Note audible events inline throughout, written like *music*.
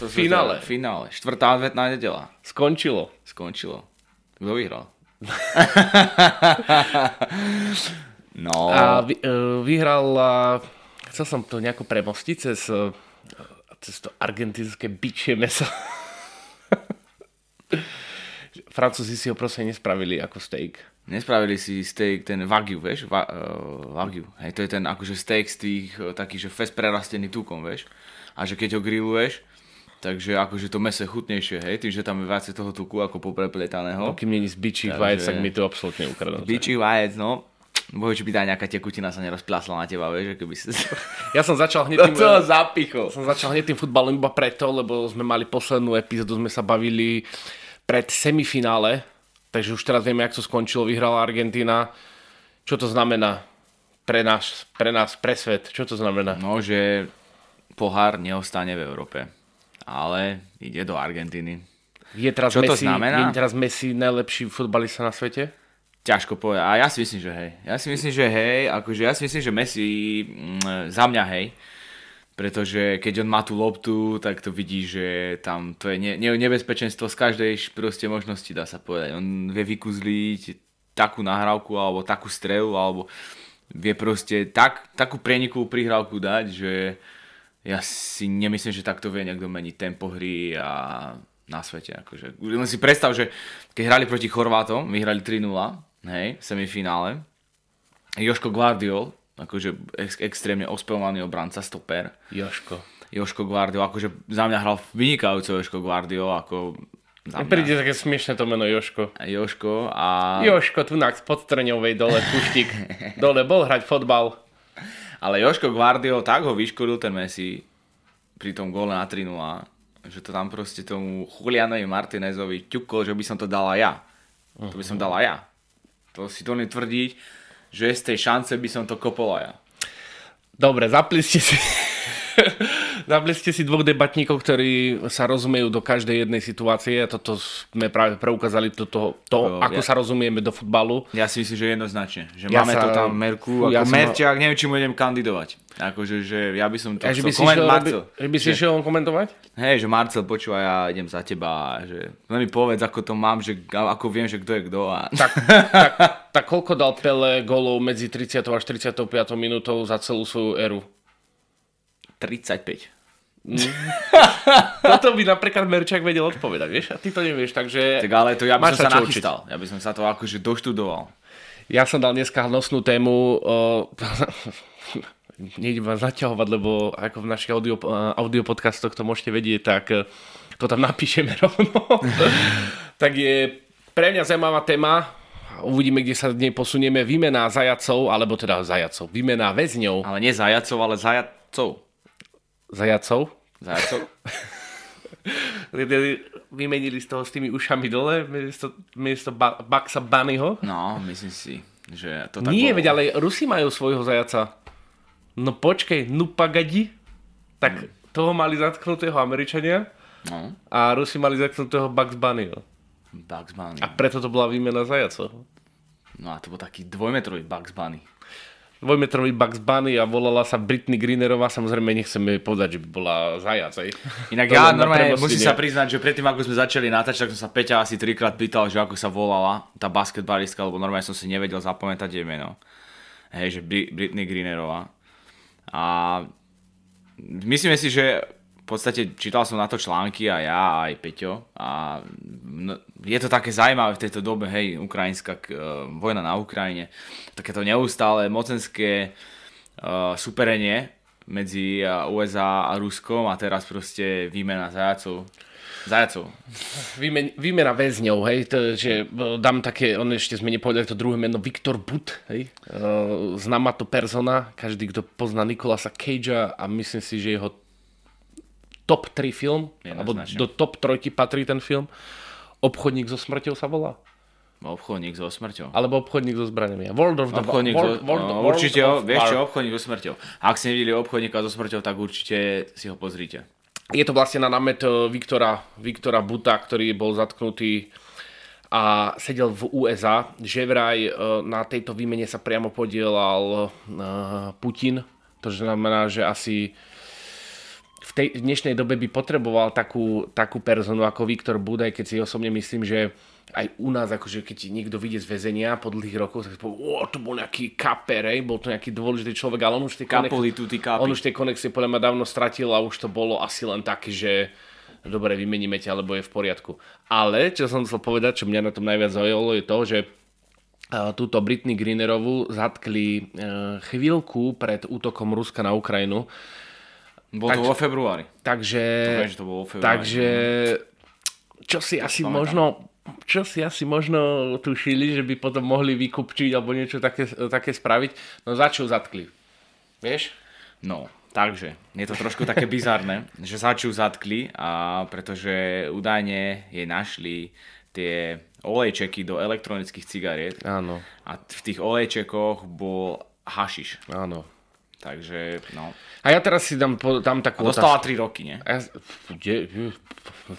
majstrovstve Finále. sveta- Finále. Štvrtá odvetná nedela. Skončilo. Skončilo. Kto vyhral? *laughs* no, A vy, uh, vyhral, chcel som to nejako premostiť cez, uh, cez to argentínske bičie meso. *laughs* Francúzi si ho proste nespravili ako steak. nespravili si steak, ten wagyu, vieš? Va, uh, wagyu. Hej, to je ten akože steak z tých uh, taký, že fest prerastený tukom, vieš? A že keď ho grilluješ, takže akože to meso je chutnejšie, hej? Tým, že tam je viacej toho tuku ako poprepletaného. Kým není z bičích Takže- vajec, tak mi to absolútne ukradnú. Bičí vajec, no. Bože, či by tá nejaká tekutina sa nerozplasla na teba, vieš, že keby si *laughs* Ja som začal hneď tým, toho zapichol. som začal hneď tým futbalom iba preto, lebo sme mali poslednú epizódu, sme sa bavili pred semifinále, takže už teraz vieme, jak to skončilo, vyhrala Argentína. Čo to znamená pre nás, pre nás, pre svet? Čo to znamená? No, že pohár neostane v Európe. Ale ide do Argentíny. Je teraz, Čo to Messi, znamená? je teraz Messi najlepší futbalista na svete? Ťažko povedať. A ja si myslím, že hej. Ja si myslím, že hej. Akože ja si myslím, že Messi mm, za mňa hej. Pretože keď on má tú loptu, tak to vidí, že tam to je ne, ne, nebezpečenstvo z každej proste možnosti, dá sa povedať. On vie vykuzliť takú nahrávku alebo takú strelu, alebo vie proste tak, takú prenikovú prihrávku dať, že ja si nemyslím, že takto vie niekto meniť tempo hry a na svete. Akože. Len si predstav, že keď hrali proti Chorvátom, vyhrali 3-0, hej, v semifinále, Joško Guardiol, akože ex- extrémne ospevovaný obranca, stoper, Joško. Joško Guardiol, akože za mňa hral vynikajúco Joško Guardiol, ako za Mne príde mňa také smiešne to meno Joško. Joško a... Joško, tu na pod Strňovej dole, puštík. *laughs* dole bol hrať fotbal. Ale Joško Guardiol tak ho vyškodil ten Messi pri tom góle na 3 že to tam proste tomu Julianovi Martinezovi ťukol, že by som to dala ja. To by som dala ja. To si to tvrdiť, že z tej šance by som to kopol aj ja. Dobre, zapli ste si... *laughs* zapli ste si dvoch debatníkov, ktorí sa rozumejú do každej jednej situácie a toto sme práve preukázali to, to, to ako ja- sa rozumieme do futbalu. Ja si myslím, že jednoznačne. Že Ja máme sa- to tam Merku, ako ja ja Merťák, neviem, či mu idem kandidovať. Akože, že ja by som to A že chcel by si koment- išiel, Marcel. že by si išiel komentovať? Hej, že Marcel, počúvaj, ja idem za teba. Že, len mi povedz, ako to mám, že, ako viem, že kto je kto. A... Tak, *laughs* tak, tak koľko dal Pele golov medzi 30. až 35. minútou za celú svoju éru? 35. *laughs* Toto by napríklad Merčák vedel odpovedať, vieš? A ty to nevieš, takže... Tak ale to ja by som sa čo učiť. nachystal. Ja by som sa to akože doštudoval. Ja som dal dneska nosnú tému, o... *laughs* nejdem vás zaťahovať, lebo ako v našich audio, audio podcastoch to môžete vedieť, tak eh, to tam napíšeme *laughs* rovno. tak je pre mňa zaujímavá téma, uvidíme, kde sa v nej posunieme, výmena zajacov, alebo teda zajacov, výmena väzňov Ale nie zajacov, ale zajacov. Zajacov. Zajacov? *laughs* Vymenili z toho s tými ušami dole, miesto, miesto ba- Baxa Bunnyho. No, myslím si, že to tak Nie, bolo. veď ale Rusi majú svojho zajaca. No počkej, Nupagadi. Tak toho mali zatknutého Američania No, a Rusi mali zatknutého Bugs Bunnyho. Bugs Bunny. A preto to bola výmena zajacov. No a to bol taký dvojmetrový Bugs Bunny. Dvojmetrový Bugs Bunny a volala sa Britney Greenerová. Samozrejme nechceme povedať, že by bola zajac. Hej. Inak To ja normálne musím sa priznať, že predtým ako sme začali natáčať, tak som sa Peťa asi trikrát pýtal, že ako sa volala tá basketbalistka, lebo normálne som si nevedel zapamätať jej meno. Hej, že Bri- Britney Greenerová. A myslíme si, že podstate čítal som na to články a ja, aj Peťo. A je to také zaujímavé v tejto dobe, hej, ukrajinská e, vojna na Ukrajine. Takéto neustále mocenské uh, superenie medzi uh, USA a Ruskom a teraz proste výmena zajacov. Zajacov. Výmen, výmena väzňov, hej, to, že e, dám také, on ešte sme nepovedali to druhé meno, Viktor But, hej, známa to persona, každý, kto pozná Nikolasa Cagea a myslím si, že jeho top 3 film, alebo do top 3 patrí ten film, Obchodník so smrťou sa volá, Obchodník so smrťou. alebo Obchodník so zbraniami. World of the Obchodník World, so, World, no, World určite, of vieš čo, obchodník so smrťou. Ak ste nevideli obchodníka so smrťou, tak určite si ho pozrite. Je to vlastne na námet e, Viktora, Viktora Buta, ktorý bol zatknutý a sedel v USA, že vraj e, na tejto výmene sa priamo podielal e, Putin. To znamená, že asi v tej dnešnej dobe by potreboval takú, takú personu ako Viktor Budaj, keď si osobne myslím, že aj u nás, akože keď niekto vyjde z väzenia po dlhých rokoch, tak si povie, o, to bol nejaký kaper, hej, bol to nejaký dôležitý človek, ale on už tie Kapoli, tu, on už tie konexie podľa mňa dávno stratil a už to bolo asi len také, že dobre, vymeníme ťa, lebo je v poriadku. Ale, čo som chcel povedať, čo mňa na tom najviac zaujalo, je to, že túto Britney Greenerovú zatkli e, chvíľku pred útokom Ruska na Ukrajinu. Bolo to vo februári. Takže, To vieš, že to bolo vo februári. takže čo si asi pamätám. možno čo si asi možno tušili, že by potom mohli vykupčiť alebo niečo také, také spraviť, no za čo zatkli? Vieš? No, takže je to trošku také bizarné, *laughs* že Saču zatkli, a pretože údajne jej našli tie olejčeky do elektronických cigariet Áno, a v tých olejčekoch bol hašiš. áno. Takže, no. A ja teraz si dám, po- dám A takú dostala otázku. 3 roky, nie? Ja, de,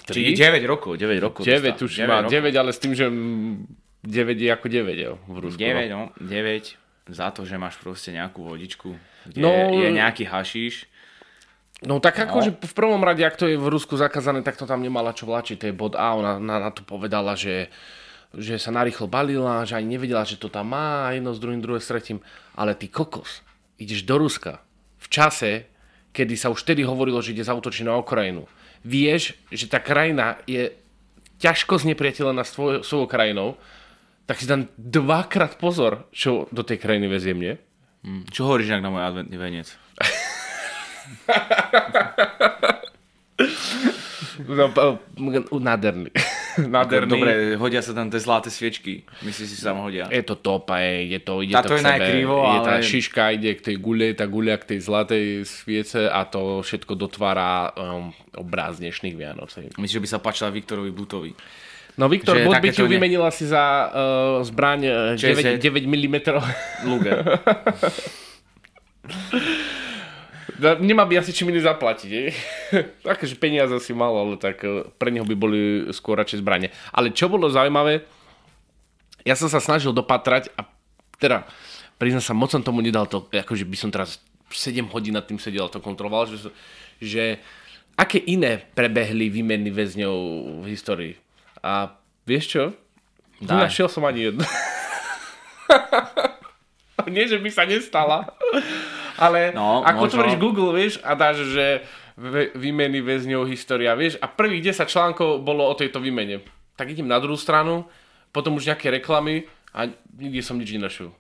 Či 9 rokov, 9 rokov 9 dostala. už 9 má, rokov. 9, ale s tým, že 9 je ako 9 jo, v Rusku. 9, no. no, 9 za to, že máš proste nejakú vodičku, kde No, je nejaký hašiš. No tak ako, že v prvom rade, ak to je v Rusku zakázané, tak to tam nemala čo vlačiť, to je bod A, ona na, na to povedala, že, že sa narýchlo balila, že ani nevedela, že to tam má, jedno s druhým, druhé s tretím, ale ty kokos, ideš do Ruska v čase, kedy sa už vtedy hovorilo, že ide zautočiť na Ukrajinu. Vieš, že tá krajina je ťažko znepriateľená s tvoj- svojou krajinou, tak si dám dvakrát pozor, čo do tej krajiny veziem, nie? Hm, Čo hovoríš inak na môj adventný venec? *laughs* No, nádherný. *laughs* nádherný. Dobre, hodia sa tam tie zlaté sviečky. Myslíš si, že sa tam hodia? Je to top, aj, je to, ide Tá to, k je sebe, najkrivo, je tá ale- šiška ide k tej gule, tá guľa k tej zlatej sviece a to všetko dotvára um, obráz dnešných Vianoc. hej. Myslíš, že by sa páčila Viktorovi Butovi? No Viktor Bud by ti ju ne- vymenila si za uh, zbraň uh, 9, 60. 9 mm. Luger. *laughs* Nemá by asi čím iný zaplatiť. je? *laughs* Takže peniaze si mal, ale tak eh, pre neho by boli skôr radšej zbranie. Ale čo bolo zaujímavé, ja som sa snažil dopatrať a teda priznám sa, moc som tomu nedal to, akože by som teraz 7 hodín nad tým sedel a to kontroloval, že, že aké iné prebehli výmeny väzňov v histórii. A vieš čo? Daj. Nenašiel som ani jednu. *laughs* Nie, že by sa nestala. Ale No, ak možno. otvoríš Google, vieš, a dáš, že výmeny väzňov história, vieš, a prvých 10 článkov bolo o tejto výmene. Tak idem na druhú stranu, potom už nejaké reklamy a nikde som nič nenašiel.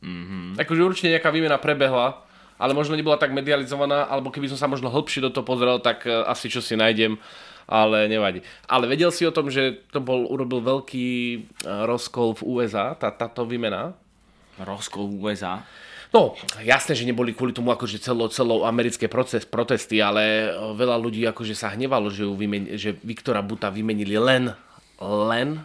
Mm-hmm. Akože určite nejaká výmena prebehla, ale možno nebola tak medializovaná, alebo keby som sa možno hĺbšie do toho pozrel, tak e, asi čo si nájdem, ale nevadí. Ale vedel si o tom, že to bol, urobil veľký e, rozkol v USA, tá, táto výmena? Rozkol USA. No, jasné, že neboli kvôli tomu akože celo, celo americké proces, protesty, ale e, veľa ľudí akože sa hnevalo, že, ju vymen- že Viktora Buta vymenili len, len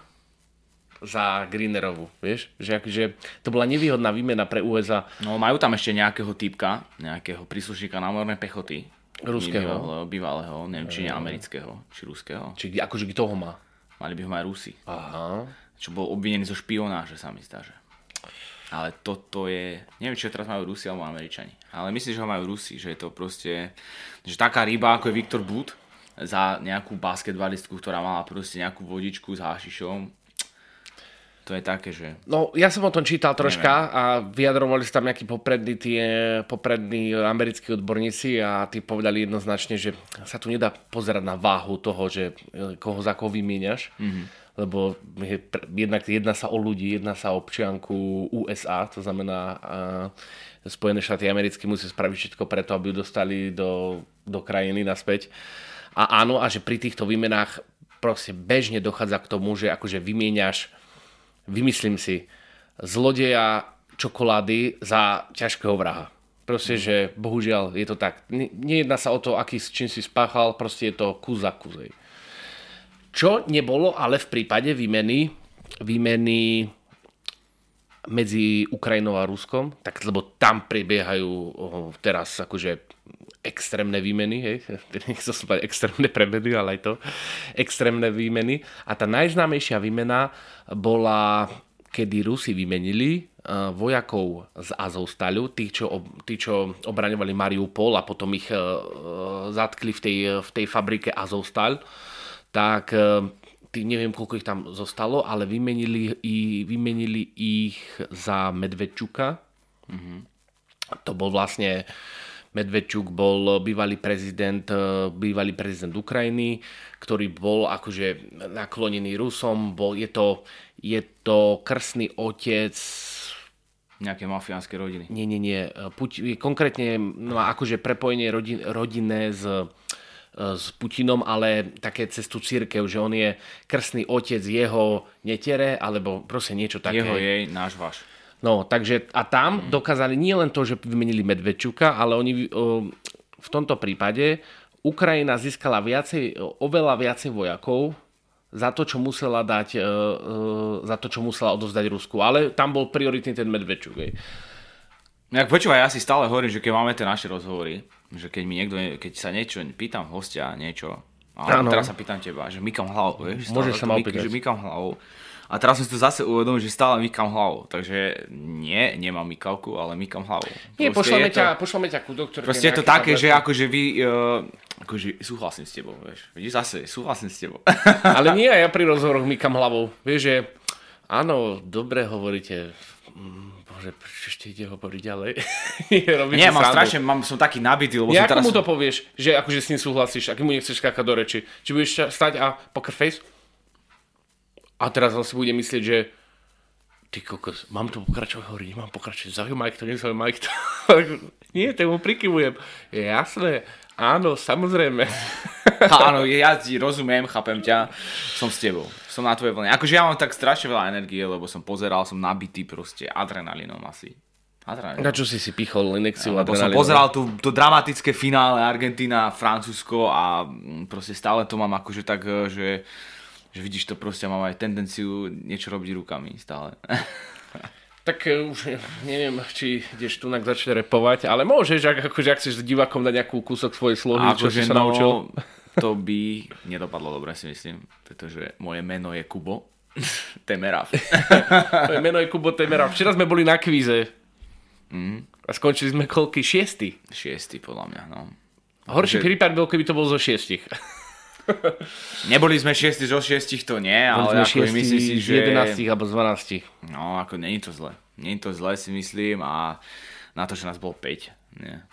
za Greenerovu, vieš? Že akože to bola nevýhodná výmena pre USA. No majú tam ešte nejakého typka, nejakého príslušníka námornej pechoty. Ruského. Bývalého, bývalého neviem, či amerického, či ruského. Či akože kto ho má? Mali by ho mať Rusi. Aha. Čo bol obvinený zo špionáže, sa mi zdá, že. Ale toto je, neviem, či ho teraz majú Rusi alebo Američani. Ale myslím, že ho majú Rusi, že je to proste, že taká ryba, ako je Viktor Butt, za nejakú basketbalistku, ktorá mala proste nejakú vodičku s hášišom, to je také, že No, ja som o tom čítal troška a vyjadrovali sa tam nejakí poprední, tie, poprední americkí odborníci a tí povedali jednoznačne, že sa tu nedá pozerať na váhu toho, že e, koho za koho vymieňaš, mm-hmm. Lebo je, jednak jedná sa o ľudí, jedná sa o občianku USA, to znamená uh, Spojené štáty americké musia spraviť všetko preto, aby ju dostali do, do krajiny naspäť. A áno, a že pri týchto výmenách proste bežne dochádza k tomu, že akože vymieňaš vymyslím si, zlodeja čokolády za ťažkého vraha. Proste, že bohužiaľ je to tak. Ne- Nejedná sa o to, aký čím si spáchal, proste je to kus za kuzej. Čo nebolo ale v prípade výmeny, výmeny medzi Ukrajinou a Ruskom, tak lebo tam prebiehajú teraz akože extrémne výmeny, hej, *laughs* nechcel som extrémne premeny, ale aj to, extrémne výmeny. A tá najznámejšia výmena bola, kedy Rusi vymenili vojakov z Azovstalu, tí, čo, tí, čo obraňovali Mariupol a potom ich uh, zatkli v tej, v tej fabrike Azovstal, tak uh, tí, neviem, koľko ich tam zostalo, ale vymenili, i, vymenili ich za Medvedčuka. Mm-hmm. To bol vlastne Medvedčuk bol bývalý prezident, bývalý prezident Ukrajiny, ktorý bol akože naklonený Rusom, bol, je, to, je to krstný otec Nejaké mafiánske rodiny. Nie, nie, nie. Puť, konkrétne má akože prepojenie rodin, rodinné s, s Putinom, ale také cez tú církev, že on je krstný otec jeho netere, alebo proste niečo také. Jeho, jej, náš, váš. No, takže a tam hmm. dokázali nie len to, že vymenili Medvedčuka, ale oni v tomto prípade Ukrajina získala viacej, oveľa viacej vojakov, za to, čo musela dať, uh, uh, za to, čo musela odovzdať Rusku. Ale tam bol prioritný ten Medvedčuk. Hej. Jak počúvaj, ja si stále hovorím, že keď máme tie naše rozhovory, že keď mi niekto, keď sa niečo, pýtam hostia niečo, a ano. teraz sa pýtam teba, že mykam hlavou, vieš? Môžeš sa ma opýtať. Že mykam hlavou. A teraz som si to zase uvedomil, že stále mykam hlavou. Takže nie, nemám mykavku, ale mykam hlavou. Nie, pošleme ťa, to, ťa ku doktorke. Proste je to také, že akože vy, uh, akože súhlasím s tebou, vieš. Vidíš zase, súhlasím s tebou. *laughs* ale nie, ja pri rozhovoroch mykam hlavou. Vieš, že áno, dobre hovoríte, mm, Bože, prečo ešte ide hovoriť ďalej? *laughs* Nie, mám strašne, mám, som taký nabitý, lebo ja, som teraz... mu to povieš, že akože s ním súhlasíš, aký mu nechceš skákať do reči? Či budeš stať a poker face? A teraz on si bude myslieť, že ty kokos, mám to pokračovať, hovorí, nemám pokračovať, zaujímaj to, nezaujímaj to. *laughs* Nie, tak mu prikyvujem. Je jasné, áno, samozrejme. áno, ja ti rozumiem, chápem ťa, som s tebou, som na tvojej vlne. Akože ja mám tak strašne veľa energie, lebo som pozeral, som nabitý proste adrenalinom asi. Adrenalin. Na čo si si pichol inekciu ja, adrenalinu? som pozeral tú, to dramatické finále Argentina, Francúzsko a mm, proste stále to mám akože tak, e, že že vidíš to proste, mám aj tendenciu niečo robiť rukami stále. *laughs* Tak e, už neviem, či ideš tu začať repovať, ale môžeš, ak, akože, ak chceš divákom dať nejakú kúsok svojej slohy, čo si sa no, naučil. *laughs* To by nedopadlo dobre, si myslím, pretože moje meno je Kubo *laughs* Temerav. *laughs* moje meno je Kubo Temerav. Včera sme boli na kvíze mm. a skončili sme koľky? Šiesty? Šiesty, podľa mňa, no. Horší že... prípad bol, keby to bol zo šiestich. *laughs* Neboli sme šiesti zo šiestich, to nie, ale sme ako myslím si, že... 11 alebo 12. No, ako není to zle. Není to zle, si myslím, a na to, že nás bolo 5. Nie.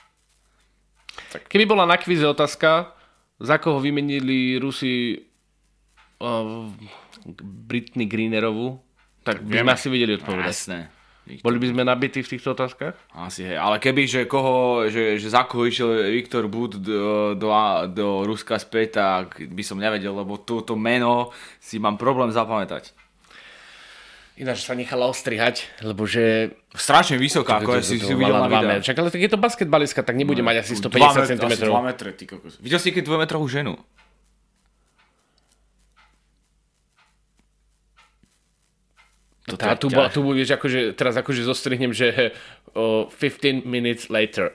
Tak. Keby bola na kvíze otázka, za koho vymenili Rusi uh, Britney Greenerovu, tak by sme asi vedeli odpovedať. Jasné. Boli by sme nabití v týchto otázkach? Asi, hej. Ale keby, že, koho, že, že za koho išiel Viktor Bud do, do, do Ruska späť, tak by som nevedel, lebo toto meno si mám problém zapamätať. Ináč sa nechala ostrihať, lebo že... Strašne vysoká, ako si, si videl na videu. Čak, ale tak je to basketbalistka, tak nebude no, mať asi 150 cm. Asi 2 metre, ty kokos. Videl si keď 2 metrovú ženu? To tá, tu, tu budeš akože, teraz akože zostrihnem, že uh, 15 minutes later.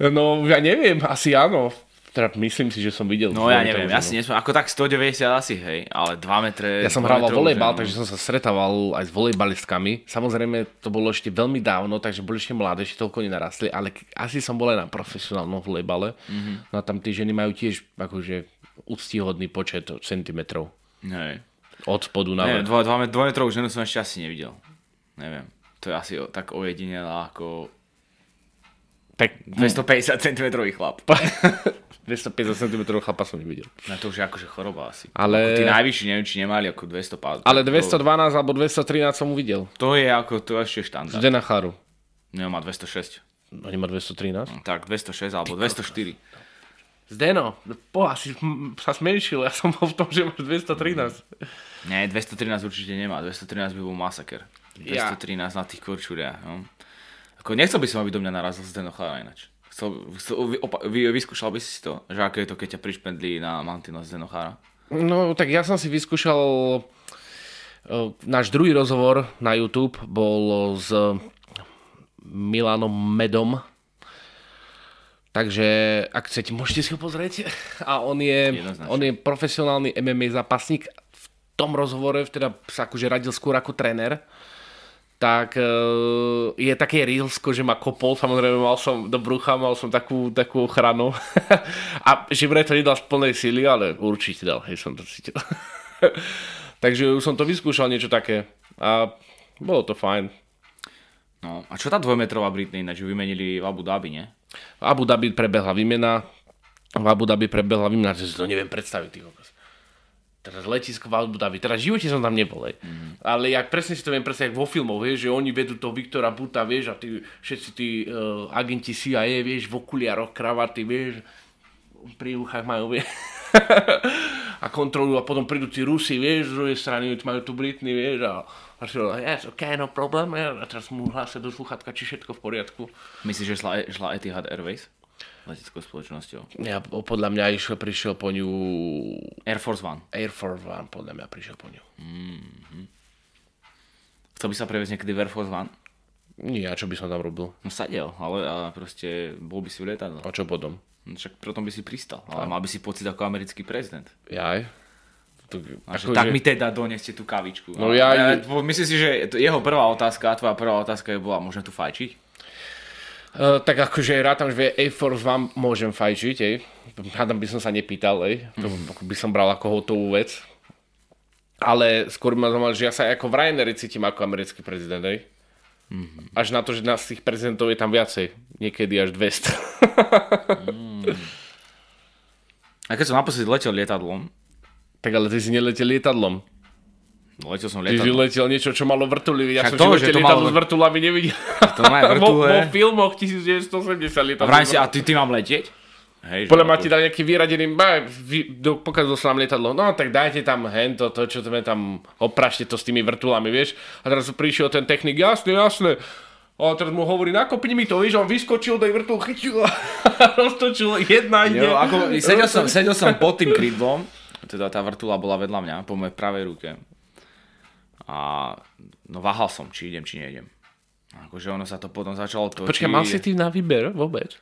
*laughs* no, ja neviem, asi áno. Teda myslím si, že som videl. No ja neviem, ja si nesmiem, ako tak 190 asi, hej, ale 2 metre... Ja som hrával volejbal, takže som sa stretával aj s volejbalistkami. Samozrejme, to bolo ešte veľmi dávno, takže boli ešte mladé, ešte toľko nenarastli, ale asi som bol aj na profesionálnom volejbale. Mm-hmm. No a tam tie ženy majú tiež akože úctihodný počet centimetrov. Hej. Od spodu na vrch. 2 metrovú ženu som ešte asi nevidel. Neviem. To je asi tak ojedinelá ako tak 250 cm chlap. *laughs* 250 cm chlapa som nevidel. No to už je akože choroba asi. Ale... Ako tí najvyšší, neviem, či nemali ako 200 Ale 212 alebo 213 som uvidel. To je ako, to je ešte štandard. Zdena Charu. No, má 206. Oni má 213? No, tak, 206 alebo 204. Zdeno, po, asi sa smenšil, ja som bol v tom, že máš 213. Nie, 213 určite nemá, 213 by bol masaker. 213 ja. na tých korčuriach. No. Ako nechcel by som, aby do mňa narazil Zdeno Chára ináč. Chcel, chcel, opa, vy, vyskúšal by si to, že aké je to, keď ťa prišpendlí na Mantino Zdeno Chára? No, tak ja som si vyskúšal náš druhý rozhovor na YouTube bol s Milanom Medom, Takže ak chcete, môžete si ho pozrieť. A on je, on je profesionálny MMA zápasník. tom rozhovore teda sa akože radil skôr ako tréner, tak uh, je také Reelsko, že ma kopol, samozrejme mal som do brucha, mal som takú, takú ochranu *laughs* a že vraj to nedal z plnej síly, ale určite dal, hej, som to cítil. *laughs* Takže už som to vyskúšal niečo také a bolo to fajn. No, a čo tá dvojmetrová Britney, ináč ju vymenili v Abu Dhabi, nie? V Abu Dhabi prebehla výmena, v Abu Dhabi prebehla výmena, že si to neviem predstaviť, tých obraz teraz letisko v Abu Dhabi, teraz v živote som tam nebol, Mm. Ale jak presne si to viem predstaviť vo filmoch, vieš, že oni vedú toho Viktora Buta, vieš, a tí, všetci tí uh, agenti CIA, vieš, v okuliaroch, kravaty, vieš, pri uchách majú, vieš. *laughs* a kontrolujú a potom prídu tí Rusi, vieš, z druhej strany majú tu Britny, vieš, a a hovoril, yes, ok, no problém, a teraz mu hlásia do sluchatka, či všetko v poriadku. Myslíš, že šla, šla Etihad Airways? Leteckou spoločnosťou. Ja, podľa mňa išiel, prišiel po ňu... Air Force One. Air Force One, podľa mňa prišiel po ňu. Mm-hmm. Chcel by sa previesť niekedy v Air Force One? Nie, a čo by som tam robil? No sadel, ale a proste bol by si v lietadle. A čo potom? No, však potom by si pristal, ale mal by si pocit ako americký prezident. Jaj. To, ako tak že... mi teda doneste tú kavičku. No ja... ja... Myslím si, že jeho prvá otázka, tvoja prvá otázka je bola, môžem tu fajčiť? Uh, tak akože rátam, že Air Force vám môžem fajčiť, ej. Hádam by som sa nepýtal, ej. To mm. by som bral ako hotovú vec. Ale skôr ma zaujímavé, že ja sa ako v Ryanairi cítim ako americký prezident, ej. Mm-hmm. Až na to, že nás tých prezidentov je tam viacej. Niekedy až 200. mm. A keď som naposledy letel lietadlom? Tak ale ty si neletel lietadlom. No, letel som lietadlom. Ty letel niečo, čo malo vrtuly. Ja Však som to, že to malo... s vrtulami nevidel. To má *laughs* vrtule. vo, vo filmoch 1980 lietadlo. si, a ty, ty mám letieť? Hej, Podľa ma ti dali nejaký vyradený, pokazil sa nám lietadlo, no tak dajte tam hento, to, čo sme tam, oprašte to s tými vrtulami, vieš. A teraz prišiel ten technik, jasne, jasne. A teraz mu hovorí, nakopni mi to, vieš, on vyskočil, daj vrtul, chytil a *laughs* roztočil jedna ide. Jo, ako, *laughs* sedel, som, sedel som pod tým krídlom, teda tá vrtula bola vedľa mňa, po mojej pravej ruke. A no váhal som, či idem, či neidem. Akože ono sa to potom začalo točiť. Počkaj, mal si ty na výber vôbec?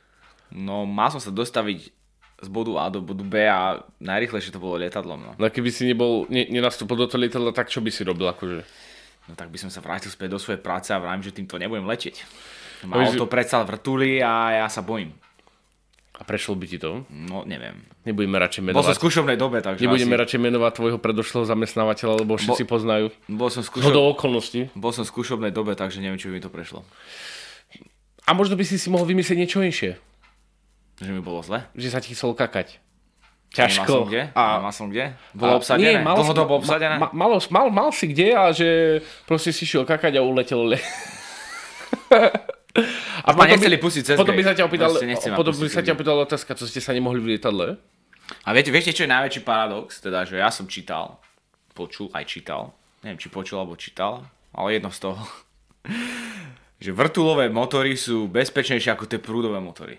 No mal som sa dostaviť z bodu A do bodu B a najrychlejšie to bolo lietadlom. No. no keby si nebol, ne, nenastúpil do toho lietadla, tak čo by si robil akože? No tak by som sa vrátil späť do svojej práce a vrajím, že týmto nebudem letieť. Malo to predsa vrtuli a ja sa bojím. A prešlo by ti to? No, neviem. Nebudeme radšej menovať. Bol som v skúšovnej dobe, takže Nebudeme asi... radšej menovať tvojho predošlého zamestnávateľa, lebo všetci Bo... poznajú. Bol som v skúšov... do okolností. Bol som v skúšovnej dobe, takže neviem, či by mi to prešlo. A možno by si si mohol vymyslieť niečo inšie. Že mi bolo zle? Že sa ti chcel kakať. Ťažko. Nemal som kde? A... Nemal som kde? Bolo a... obsadené? Nie, mal, Dlhodobo obsadené? Ma, mal, mal, mal, si kde a že proste si šiel kakať a uletel le. *laughs* A potom nechceli pustiť cez Potom by sa ťa opýtal, potom by sa ťa opýtal otázka, co ste sa nemohli v lietadle? A viete, viete, čo je najväčší paradox? Teda, že ja som čítal, počul, aj čítal, neviem, či počul alebo čítal, ale jedno z toho, *laughs* že vrtulové motory sú bezpečnejšie ako tie prúdové motory.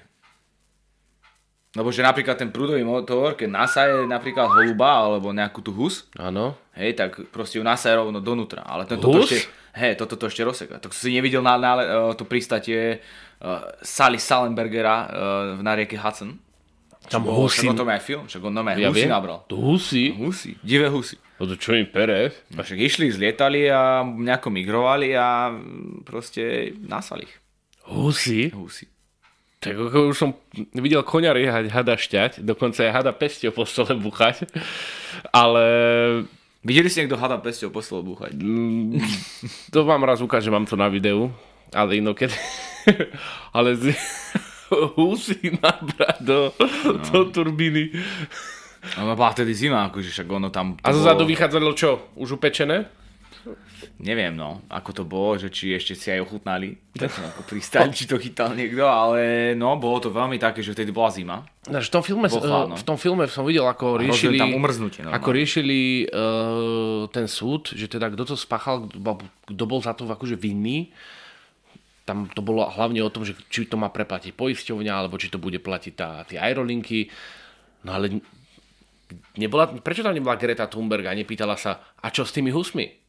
Lebo že napríklad ten prúdový motor, keď nasaje napríklad holuba alebo nejakú tú hus, Áno. hej, tak proste ju nasaje rovno donútra. Ale tento hus? To ešte, hej, toto to ešte rozseka. Tak si nevidel na, na, na to pristatie uh, Sally Salenbergera uh, na rieke Hudson. Tam husy. Však on to má aj film, však on nové ja husy viem. nabral. To husy? Husy, divé husy. No to čo im pere? No však išli, zlietali a nejako migrovali a proste nasali ich. Husy? Husy. Tak ako už som videl konia riehať, hada šťať, dokonca aj hada pesťou po stole buchať, ale... Videli ste niekto hada pesťou po stole buchať? Mm, to vám raz ukážem, mám to na videu, ale inokedy. *laughs* ale z *laughs* husí nabrať do, no. do turbíny. No bola tedy zima, akože však ono tam... A zo zadu vychádzalo čo? Už upečené? Neviem no, ako to bolo, že či ešte si aj ochutnali, tak ako pristať, či to chytal niekto, ale no, bolo to veľmi také, že vtedy bola zima. No, v, tom filme, v tom filme som videl, ako riešili, tam umrznutie, ako riešili uh, ten súd, že teda kto to spáchal, kto bol za to akože vinný, tam to bolo hlavne o tom, že či to má preplatiť poisťovňa, alebo či to bude platiť tá, tie aerolinky. No ale nebola, prečo tam nebola Greta Thunberg a nepýtala sa, a čo s tými husmi?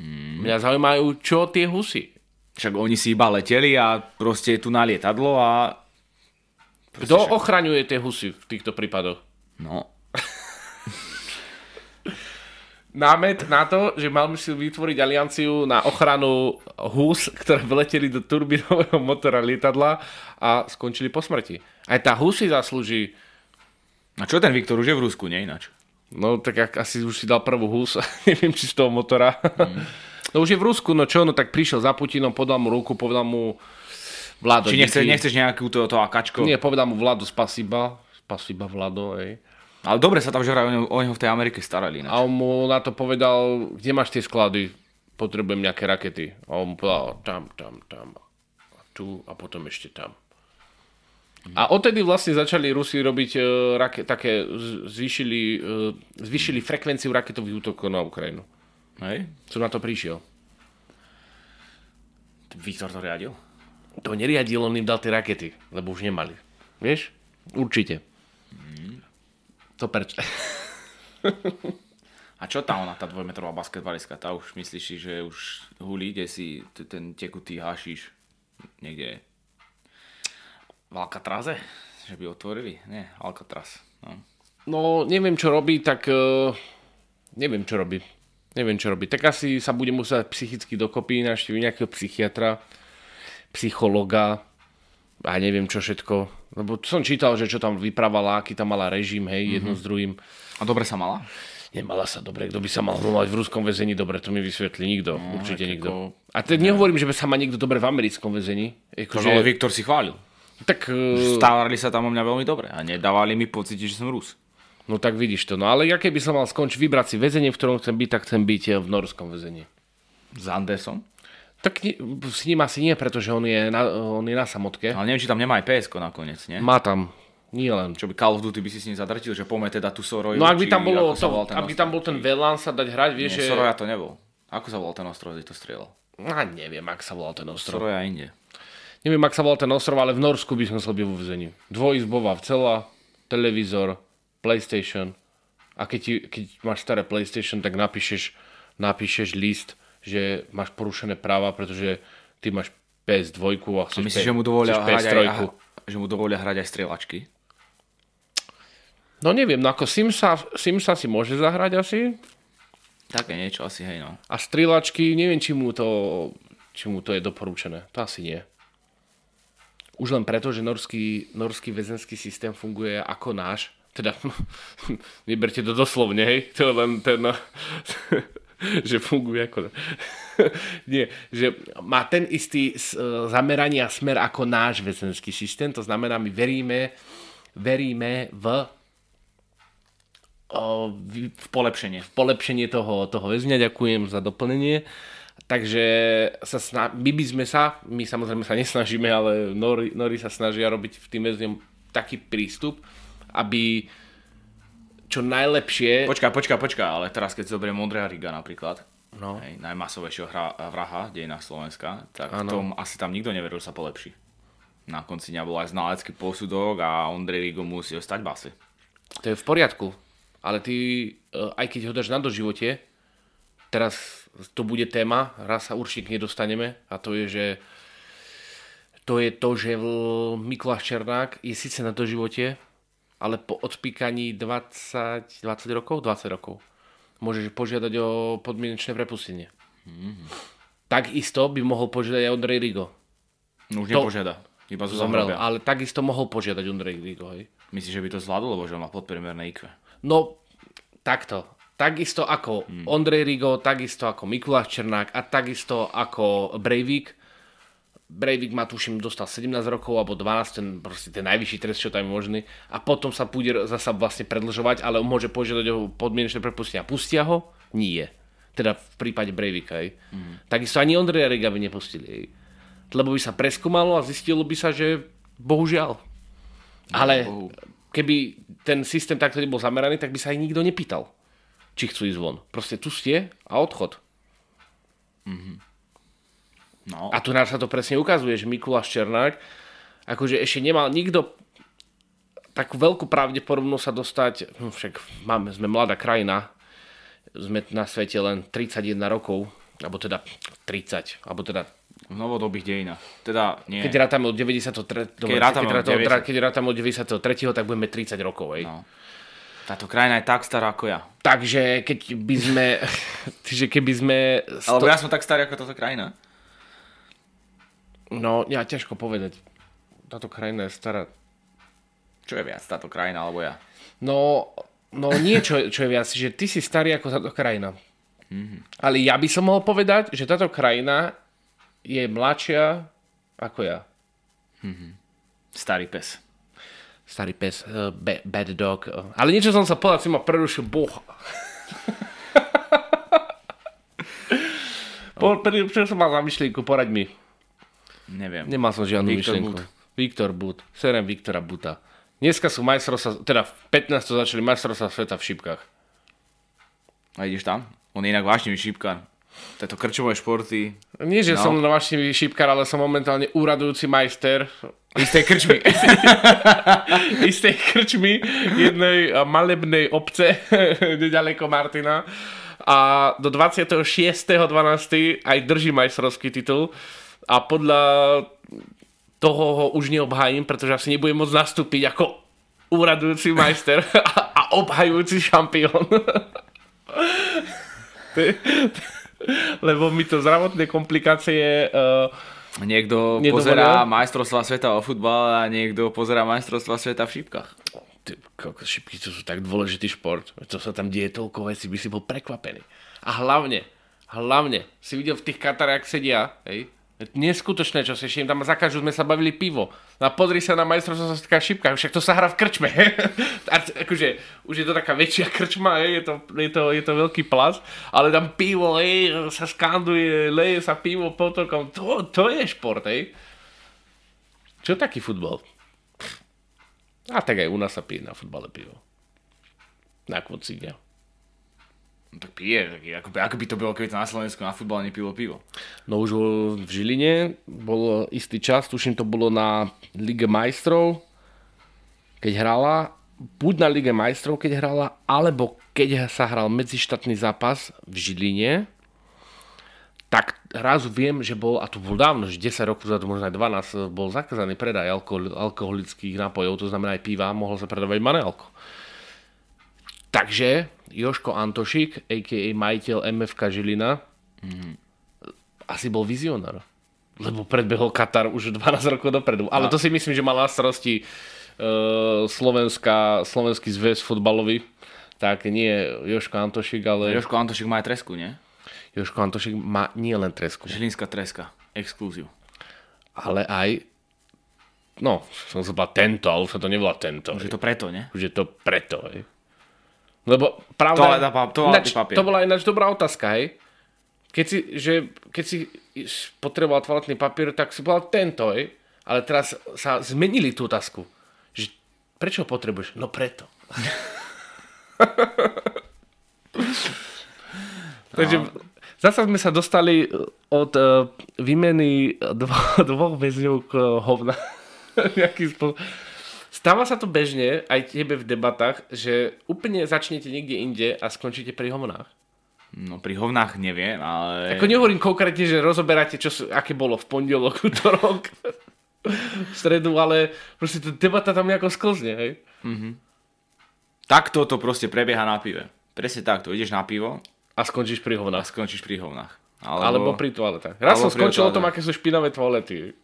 Hmm. Mňa zaujímajú, čo tie husy. Však oni si iba leteli a proste je tu na lietadlo a... Kto však... ochraňuje tie husy v týchto prípadoch? No. *laughs* námet na to, že mal si vytvoriť alianciu na ochranu hús, ktoré vleteli do turbinového motora lietadla a skončili po smrti. Aj tá hús si zaslúži A čo ten Viktor už je v Rusku, nie ináč? No tak ak asi už si dal prvú hus, *laughs* neviem či z toho motora. Mm. no už je v Rusku, no čo, no tak prišiel za Putinom, podal mu ruku, povedal mu Vlado, Či nechce, nechceš nejakú to, to akačko? Nie, povedal mu Vlado spasiba, spasiba Vlado, hej. Ale dobre sa tam že o neho, o neho v tej Amerike starali. Ináč. A on mu na to povedal, kde máš tie sklady, potrebujem nejaké rakety. A on mu povedal, tam, tam, tam, tu a potom ešte tam. A odtedy vlastne začali Rusi robiť uh, rake, také, zvýšili, uh, zvýšili frekvenciu raketových útokov na Ukrajinu. Hej? Som na to prišiel. Viktor to riadil? To neriadil, on im dal tie rakety, lebo už nemali. Vieš? Určite. To preč. *laughs* A čo tá ona, tá dvojmetrová basketbalistka? Tá už myslíš si, že už hulí, kde si ten tekutý hašíš niekde v Alcatraze? Že by otvorili? Nie, Alcatraz. No. No, neviem, čo robí, tak... Uh, neviem, čo robí. Neviem, čo robí. Tak asi sa bude musieť psychicky dokopy, navštíviť nejakého psychiatra, psychologa a neviem čo všetko. Lebo som čítal, že čo tam vyprávala, aký tam mala režim, hej, jedno s druhým. A dobre sa mala? Nemala sa dobre, kto by sa mal mať v ruskom väzení dobre, to mi vysvetlí nikto, no, určite nikto. ako- A teď nehovorím, že by sa má niekto dobre v americkom väzení. Že... Akože, Ale Viktor si chválil. Tak, eh, Stávali sa tam o mňa veľmi dobre a nedávali mi pocit, že som Rus. no tak vidíš to. No ale ja keby som mal skončiť vybrať si väzenie, v ktorom chcem byť, tak chcem byť eh, v norskom väzení. S Andersom? Tak s ním asi nie, pretože on je na, on je na samotke. Ale neviem, či tam nemá aj PSK nakoniec, nie? Má tam, nie len. Čo by Call of Duty by si s ním zadrtil, že poďme teda tu Soroju, No ak by tam bolo, to, ak by tam bol ten Velan sa dať hrať, vieš, Nie, že... Soroja to nebol. Ako sa volal ten ostrov, kde to strieľal? A neviem, ak sa volal ten ostrov. Soroja inde. Neviem, ak sa volal ten ostrov, ale v Norsku by som chcel byť vo väzení. Dvojizbová vcela, televízor, PlayStation. A keď, ti, keď máš staré PlayStation, tak napíšeš, napíšeš list, že máš porušené práva, pretože ty máš PS2 a A chceš, myslíš, P- že mu dovolia hrať PS3. aj, že mu dovolia hrať aj strieľačky? No neviem, no ako Simsa, Simsa si môže zahrať asi. Také niečo asi, hej no. A strielačky, neviem, či mu to, či mu to je doporučené. To asi nie. Už len preto, že norský, norský väzenský systém funguje ako náš. Teda, *laughs* neberte to doslovne, hej. To je len ten, *laughs* že funguje ako... *laughs* Nie, že má ten istý s- zameranie a smer ako náš väzenský systém. To znamená, my veríme, veríme v, v V polepšenie. polepšenie toho, toho väzňa. Ďakujem za doplnenie. Takže sa sna- my by sme sa, my samozrejme sa nesnažíme, ale Nori, Nori sa snažia robiť v tým väzňom taký prístup, aby čo najlepšie... Počkaj, počkaj, počkaj, ale teraz keď zoberiem Ondreja Riga napríklad, No. hej, najmasovejšieho hra, vraha v dejinách Slovenska, tak Áno. tom asi tam nikto neveril, že sa polepší. Na konci dňa bol aj znalecký posudok a Ondrej Rigo musí ostať v base. To je v poriadku. Ale ty, e, aj keď ho dáš na doživote, teraz to bude téma, raz sa určite k nej dostaneme a to je, že to je to, že Mikuláš Černák je síce na doživote, ale po odpíkaní 20, 20 rokov? 20 rokov. Môžeš požiadať o podmienečné prepustenie. Takisto by mohol požiadať aj Ondrej Rigo. No už To- nepožiada. Iba zo Zomrel, ale takisto mohol požiadať Ondrej Rigo, hej. Myslíš, že by to zvládol, lebo že on má podpriemerné IQ? No, takto. Takisto ako hmm. Ondrej Rigo, takisto ako Mikuláš Černák a takisto ako Breivik. Breivik má, tuším, dostal 17 rokov alebo 12, ten, proste ten najvyšší trest, čo tam je možný. A potom sa bude zasa vlastne predlžovať, ale on môže požiadať o podmienečné prepustenia. Pustia ho? Nie. Teda v prípade Breivika. Hej. Hmm. Takisto ani Ondreja Riga by nepustili. Hej. Lebo by sa preskúmalo a zistilo by sa, že bohužiaľ. Ale keby ten systém takto nebol zameraný, tak by sa aj nikto nepýtal, či chcú ísť von. Proste tu ste a odchod. No, A tu nás sa to presne ukazuje, že Mikuláš Černák akože ešte nemal nikto takú veľkú pravdepodobnosť sa dostať, hm, však máme, sme mladá krajina, sme na svete len 31 rokov, alebo teda 30, alebo teda v novodobých dejinách. Teda nie. keď rátame od 93. dobre, rátame keď, rátame, 90. keď rátame od 93. tak budeme 30 rokov. Hej. No. Táto krajina je tak stará ako ja. Takže keď by sme... *laughs* že keby sme... Sto... Alebo ja som tak starý ako táto krajina. No, ja ťažko povedať. Táto krajina je stará. Čo je viac, táto krajina alebo ja? No, no nie čo, čo je viac, že ty si starý ako táto krajina. Mm-hmm. Ale ja by som mohol povedať, že táto krajina je mladšia ako ja. Mm-hmm. Starý pes. Starý pes, uh, ba- bad dog. Ale niečo som sa povedal, si ma prerušil Boh. *laughs* po, prečo som mal na myšlienku, poraď mi. Neviem. Nemal som žiadnu Viktor myšlienku. But. Viktor But. Serem Viktora Buta. Dneska sú majstrovstvá, teda v 15. začali majstrovstvá sveta v šipkách. A ideš tam? On je inak vášnivý šipkár. Tieto krčové športy. Nie, že no. som vášnivý šipkár, ale som momentálne úradujúci majster. Istej krčmy. *laughs* Istej krčmy jednej malebnej obce *laughs* nedaleko Martina. A do 26.12. aj drží majstrovský titul. A podľa toho ho už neobhájim, pretože asi nebudem môcť nastúpiť ako úradujúci majster *laughs* a, a obhajujúci šampión. Lebo mi to zdravotné komplikácie uh, Niekto nedovolil. pozerá majstrovstva sveta o futbale a niekto pozerá majstrovstva sveta v šípkach. Ty, šipky to sú tak dôležitý šport. To sa tam deje toľko vecí, by si bol prekvapený. A hlavne, hlavne, si videl v tých Katarách sedia, hej, Neskutočné, čo si všim. Tam za každú sme sa bavili pivo. No a pozri sa na majstrovstvo sa taká šipka. Však to sa hrá v krčme. *laughs* akože, už je to taká väčšia krčma, je to, je, to, je to veľký plas. Ale tam pivo, ej, sa skanduje, leje sa pivo potokom. To, to je šport, ej. Čo taký futbol? A tak aj u nás sa pije na futbale pivo. Na kvocíňa. No tak pije, ako, ako by to bolo, keby to na Slovensku na futbale nepilo pivo. No už v Žiline bol istý čas, tuším to bolo na Lige majstrov, keď hrala, buď na Lige majstrov, keď hrala, alebo keď sa hral medzištátny zápas v Žiline, tak raz viem, že bol, a to bol dávno, že 10 rokov za možno aj 12, bol zakázaný predaj alkohol, alkoholických nápojov, to znamená aj piva, mohol sa predávať manelko. Takže Joško Antošik, a.k.a. majiteľ MFK Žilina, mm-hmm. asi bol vizionár. Lebo predbehol Katar už 12 rokov dopredu. Ale to si myslím, že mal na starosti uh, Slovenská, Slovenský zväz futbalový. Tak nie Joško Antošik, ale... Joško Antošik má aj tresku, nie? Joško Antošik má nie len tresku. Žilinská treska. Exklúziu. Ale aj No, som sa tento, ale už sa to nevolá tento. Už je to preto, nie? Už je to preto, hej. Lebo pravda... To, to, ináč, to bola ináč dobrá otázka, hej? Keď si, že, keď si potreboval toaletný papier, tak si povedal tento, hej? Ale teraz sa zmenili tú otázku. Že prečo ho potrebuješ? No preto. *laughs* Takže no. zasa sme sa dostali od uh, výmeny dvo- *laughs* dvoch väzňov k hovna. *laughs* Nejaký spôsob. Stáva sa to bežne, aj tebe v debatách, že úplne začnete niekde inde a skončíte pri hovnách? No pri hovnách neviem, ale... Ako nehovorím konkrétne, že rozoberáte, čo, aké bolo v pondelok, *laughs* útorok, v stredu, ale proste tá debata tam nejako sklzne, hej? Mm-hmm. Takto to proste prebieha na pive. Presne takto, ideš na pivo. A skončíš pri hovnách. A skončíš pri hovnách. Alebo, alebo pri toaletách. Raz som skončil o tom, aké sú špinavé toalety.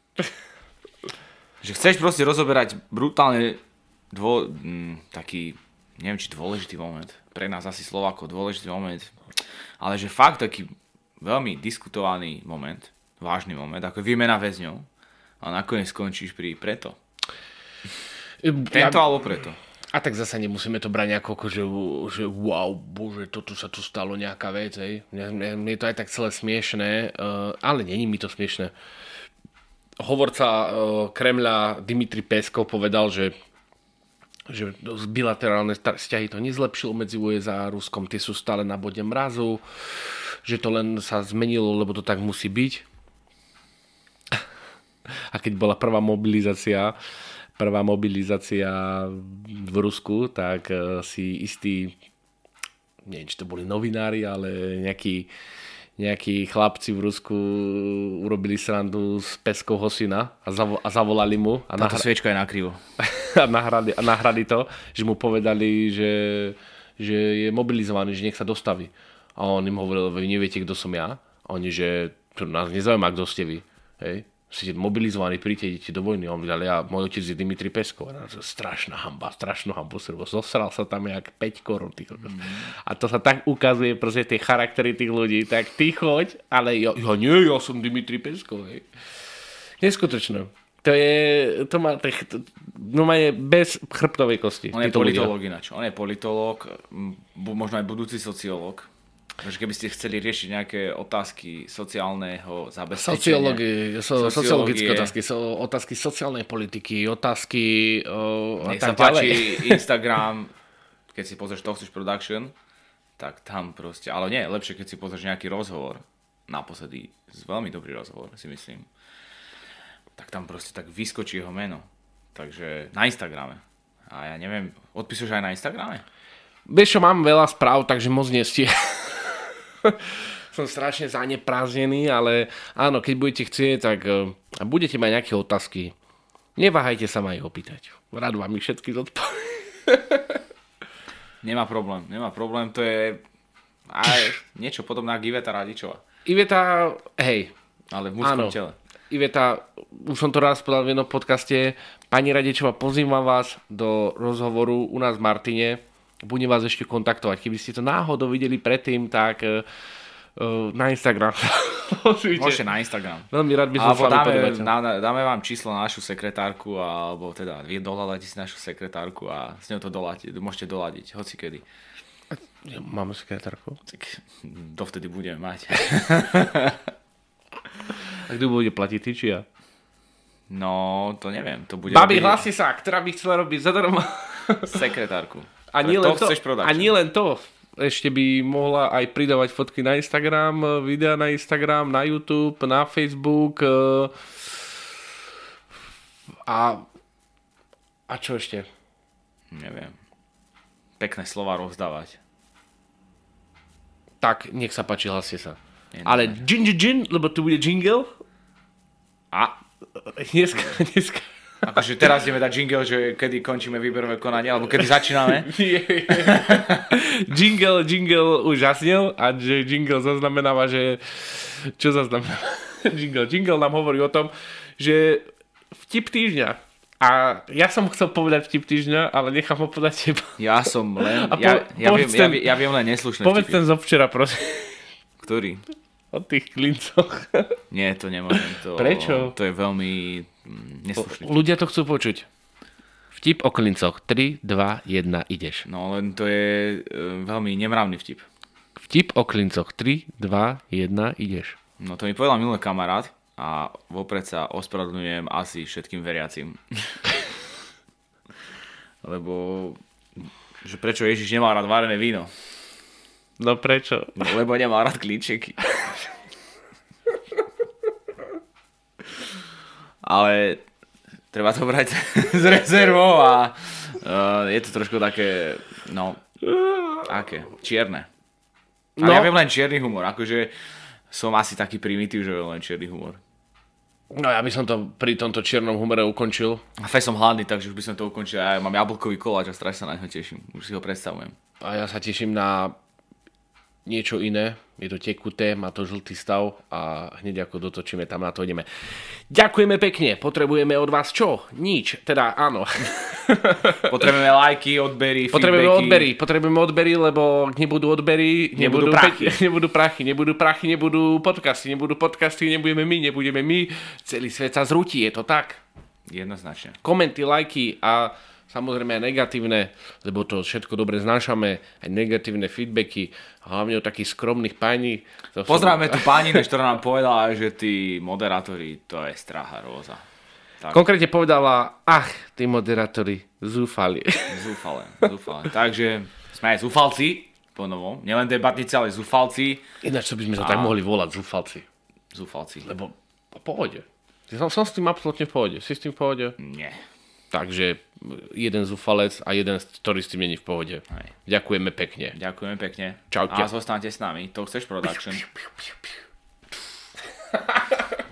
Že chceš proste rozoberať brutálne dvo, m, taký, neviem či dôležitý moment, pre nás asi Slovako dôležitý moment, ale že fakt taký veľmi diskutovaný moment, vážny moment, ako výmena väzňov a nakoniec skončíš pri preto. Tento ja, alebo preto. A tak zase nemusíme to brať ako, že, že wow, bože, toto sa tu stalo nejaká vec, hej. Mne, mne je to aj tak celé smiešné, uh, ale není mi to smiešné hovorca uh, Kremľa Dimitri Peskov povedal, že že bilaterálne vzťahy to nezlepšilo medzi USA a Ruskom, tie sú stále na bode mrazu, že to len sa zmenilo, lebo to tak musí byť. A keď bola prvá mobilizácia, prvá mobilizácia v Rusku, tak eh, si istý, neviem, či to boli novinári, ale nejakí nejakí chlapci v Rusku urobili srandu z peskovho syna a, zavo- a zavolali mu a, Táto nahra- sviečka je nakrivo. *laughs* a, nahrali, a nahrali to, že mu povedali, že, že je mobilizovaný, že nech sa dostaví. A on im hovoril, vy neviete, kto som ja? A oni, že to nás nezaujíma, kto ste vy. Hej? Ste mobilizovaní, príďte, idete do vojny. On ale ja, môj otec je Dimitri Peskov. A strašná hamba, strašnú hambu. Srbo. Zosral sa tam jak 5 korun. Ty kokos. A to sa tak ukazuje, proste tie charaktery tých ľudí. Tak ty choď, ale ja, ja nie, ja som Dimitri Peskov. Hej. Neskutočné. To je, to má, to, to, no má je bez chrbtovej kosti. On je politológ ináč. On je politológ, možno aj budúci sociológ. Takže keby ste chceli riešiť nejaké otázky sociálneho zabezpečenia. So, sociologické otázky, so, otázky sociálnej politiky, otázky o, a Nech sa tak páči ďalej. *laughs* Instagram, keď si pozrieš Toxic Production, tak tam proste, ale nie, lepšie, keď si pozrieš nejaký rozhovor, naposledy, veľmi dobrý rozhovor, si myslím, tak tam proste tak vyskočí jeho meno. Takže na Instagrame. A ja neviem, odpisuješ aj na Instagrame? Vieš čo, mám veľa správ, takže moc nestie. *laughs* *laughs* Som strašne zaneprázdnený, ale áno, keď budete chcieť, tak eh, a budete mať nejaké otázky, neváhajte sa ma ich opýtať. Rád vám ich všetky zodpoviem. *laughs* Nemá problém, nemá problém, to je aj niečo podobné ako Iveta Radičová, Iveta, hej, ale v mužskom Áno. tele. Iveta, už som to raz povedal v jednom podcaste, pani Radečová, pozývam vás do rozhovoru u nás v Martine, budem vás ešte kontaktovať. Keby ste to náhodou videli predtým, tak uh, na Instagram. *laughs* Môžete na Instagram. Veľmi rád by som Alebo dáme, dáme, dáme vám číslo na našu sekretárku, alebo teda vy dohľadáte si našu sekretárku a s ňou to doľadiť, môžete doľadiť, hoci kedy. Máme sekretárku. Tak dovtedy budeme mať. *laughs* A kto bude platiť, ty či ja? No, to neviem, to bude Babi, robiť hlási sa, ktorá by chcela robiť zadarmo. sekretárku. A nie, len to, production. a nie len to. Ešte by mohla aj pridávať fotky na Instagram, videa na Instagram, na YouTube, na Facebook. eh, A, a čo ešte? Neviem. Pekné slova rozdávať. Tak, nech sa páči, hlasie sa. Nie, Ale gin, gin, gin, lebo tu bude jingle. A Dneska, *laughs* dneska. Akože teraz ideme dať jingle, že kedy končíme výberové konanie, alebo kedy začíname. *laughs* Jingle, jingle už zasnel a že jingle zaznamenáva, že... Čo zaznamenáva? *laughs* jingle, jingle nám hovorí o tom, že vtip týždňa. A ja som chcel povedať vtip týždňa, ale nechám ho povedať teba. Ja som len, A ja, po- ja, viem, povedz ja, ten- viem- ja viem len neslušné Povedz vtipy. ten zo včera, prosím. Ktorý? O tých klincoch. Nie, to nemôžem. To, Prečo? To je veľmi neslušný. vtip. Ľudia to chcú počuť. Vtip o klincoch. 3, 2, 1, ideš. No len to je e, veľmi nemravný vtip. Vtip o klincoch. 3, 2, 1, ideš. No to mi povedal minulý kamarát a vopred sa ospravedlňujem asi všetkým veriacim. *laughs* Lebo že prečo Ježiš nemá rád varené víno? No prečo? No, lebo nemá rád klíčeky. *laughs* Ale treba to brať *laughs* s rezervou a uh, je to trošku také, no, aké, čierne. Ale No. ja viem len čierny humor, akože som asi taký primitív, že viem len čierny humor. No ja by som to pri tomto čiernom humore ukončil. A fej som hladný, takže už by som to ukončil. Ja mám jablkový koláč a strašne sa na ňo teším. Už si ho predstavujem. A ja sa teším na niečo iné. Je to tekuté, má to žltý stav a hneď ako dotočíme, tam na to ideme. Ďakujeme pekne, potrebujeme od vás čo? Nič, teda áno. *laughs* Potrebujeme lajky, odbery, Potrebujeme feedbacky. odbery, potrebujeme odbery, lebo nebudú odbery, Nebudú nebudú, prachy. pe- *laughs* nebudú prachy, nebudú prachy, nebudú podcasty, nebudú podcasty, nebudeme my, nebudeme my. Celý svet sa zrúti, je to tak. Jednoznačne. komenty, lajky a samozrejme aj negatívne, lebo to všetko dobre znášame, aj negatívne feedbacky, hlavne od takých skromných pani. To sú- Pozdravíme tu pani, ktorá nám povedala, že tí moderátori, to je straha róza. Tak, Konkrétne povedala, ach, tí moderátori, zúfali. *laughs* zúfale, zúfale. Takže sme aj zúfalci, po novom. Nielen debatníci, ale zúfalci. Ináč, čo by sme sa tak mohli volať, zúfalci. Zúfalci. Lebo v pohode. Som, som s tým absolútne v pohode. Si s tým v pohode? Nie. Takže jeden zúfalec a jeden, ktorý s tým není v pohode. Hej. Ďakujeme pekne. Ďakujeme pekne. Čaute. A zostanete s nami. To chceš production. Piu, piu, piu,